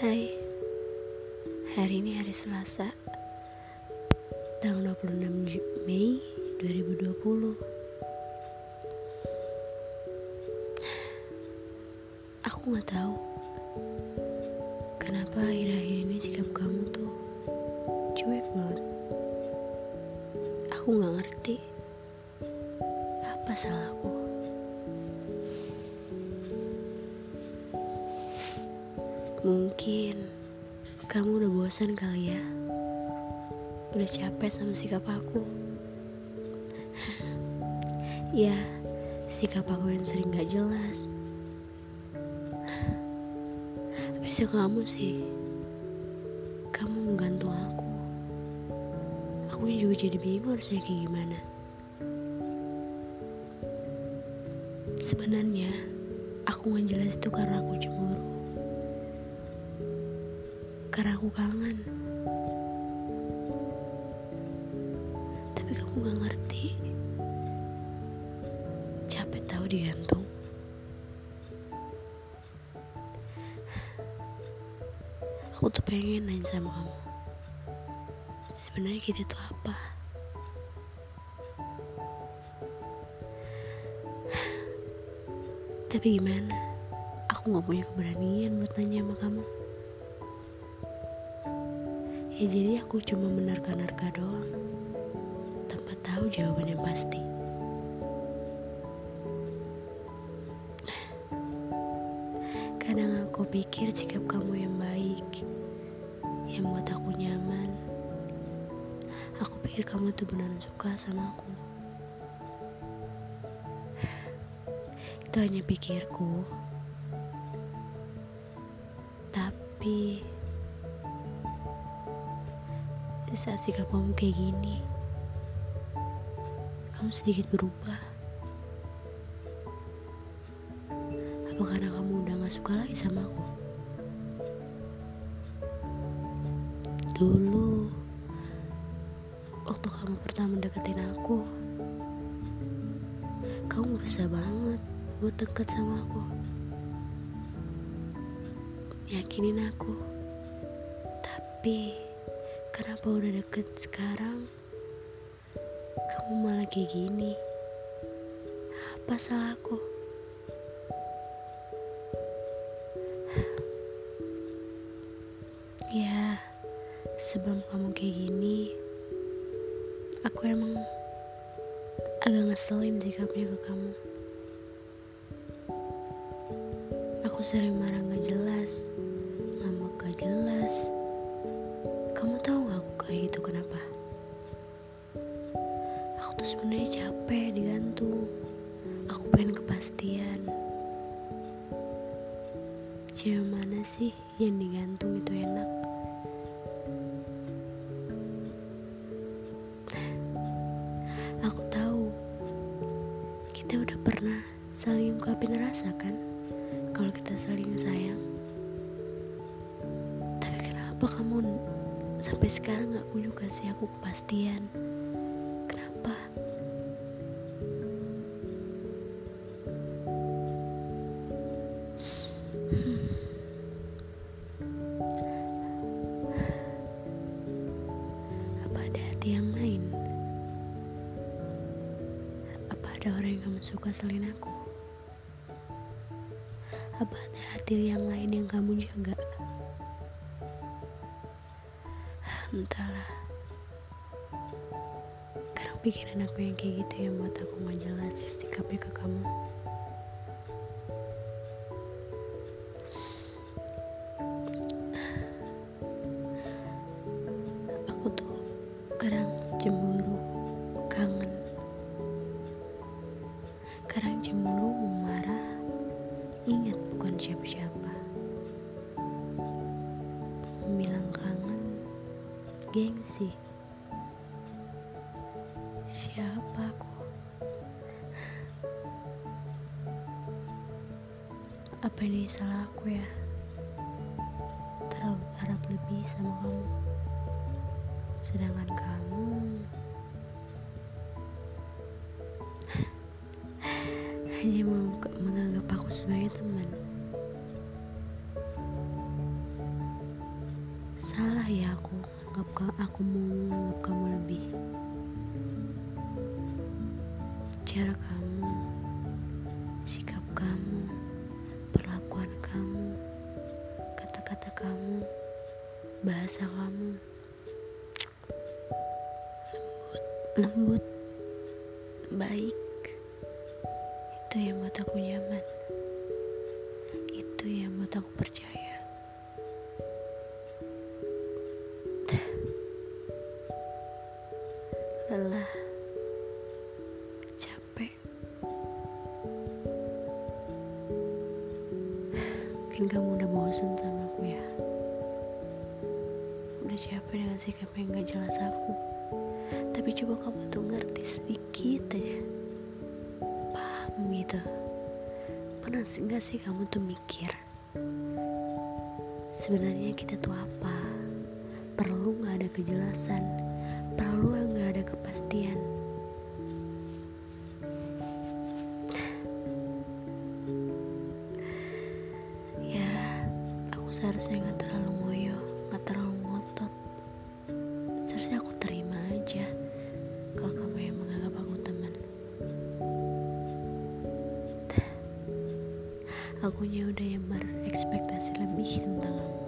Hai. Hari ini hari Selasa Tanggal 26 Mei 2020 Aku gak tahu Kenapa akhir-akhir ini sikap kamu tuh Cuek banget. Aku gak ngerti Apa salahku Mungkin kamu udah bosan kali ya. Udah capek sama sikap aku. ya, sikap aku yang sering gak jelas. Bisa kamu sih. Kamu menggantung aku. Aku juga jadi bingung harusnya kayak gimana. Sebenarnya, aku gak jelas itu karena aku cemburu karena aku kangen. Tapi kamu gak ngerti. Capek tahu digantung. Aku tuh pengen nanya sama kamu. Sebenarnya kita tuh apa? Tapi gimana? Aku gak punya keberanian buat nanya sama kamu. Ya jadi aku cuma menerka-nerka doang. Tanpa tahu jawaban yang pasti. Kadang aku pikir sikap kamu yang baik Yang buat aku nyaman. Aku pikir kamu tuh benar suka sama aku. Itu hanya pikirku. Tapi di saat sikap kamu kayak gini, kamu sedikit berubah. Apa karena kamu udah gak suka lagi sama aku? Dulu, waktu kamu pertama deketin aku, kamu berusaha banget buat deket sama aku. Yakinin aku. Tapi Kenapa udah deket sekarang? Kamu malah kayak gini. Apa salahku? Ya Sebelum kamu kayak gini Aku emang Agak ngeselin sikapnya ke kamu. Aku sering marah gak jelas kepastian. Cewek mana sih yang digantung itu enak? Aku tahu kita udah pernah saling ungkapin rasa kan kalau kita saling sayang. Tapi kenapa kamu sampai sekarang gak kunjung kasih aku kepastian suka selain aku apa ada hati yang lain yang kamu jaga? Entahlah. Karena pikiran aku yang kayak gitu yang buat aku gak jelas sikapnya ke kamu siapa-siapa bilang kangen gengsi. Siapa aku? Apa ini salah aku ya? Terlalu harap lebih sama kamu. Sedangkan kamu hanya menganggap aku sebagai teman. Salah ya aku anggap aku mau menganggap kamu lebih. Cara kamu, sikap kamu, perlakuan kamu, kata-kata kamu, bahasa kamu. Lembut, lembut, baik. Itu yang buat aku nyaman. Itu yang buat aku percaya. Mungkin kamu udah bosan sama aku ya. Udah capek dengan sikap yang gak jelas aku. Tapi coba kamu tuh ngerti sedikit aja. Paham gitu. Pernah sih gak sih kamu tuh mikir? Sebenarnya kita tuh apa? Perlu gak ada kejelasan? Perlu seharusnya gak terlalu ngoyo, gak terlalu ngotot. Seharusnya aku terima aja kalau kamu yang menganggap aku teman. Akunya udah yang berekspektasi lebih tentang kamu.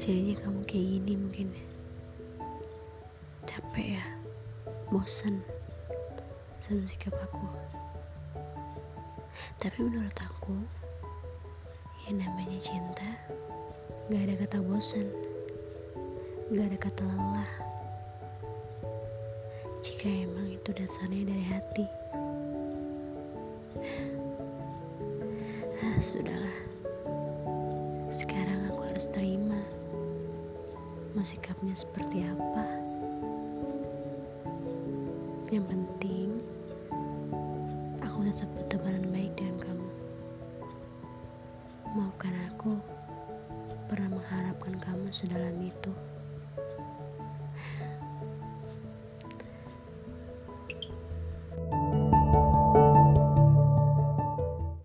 Jadinya kamu kayak gini mungkin ya. Capek ya, bosan sama sikap aku. Tapi menurut aku, yang namanya cinta gak ada kata bosan, gak ada kata lelah. Jika emang itu dasarnya dari hati. Ah, sudahlah. Sekarang aku harus terima. Mau sikapnya seperti apa? Yang penting, aku tetap bertebaran baik dengan kamu. Maafkan aku pernah mengharapkan kamu sedalam itu.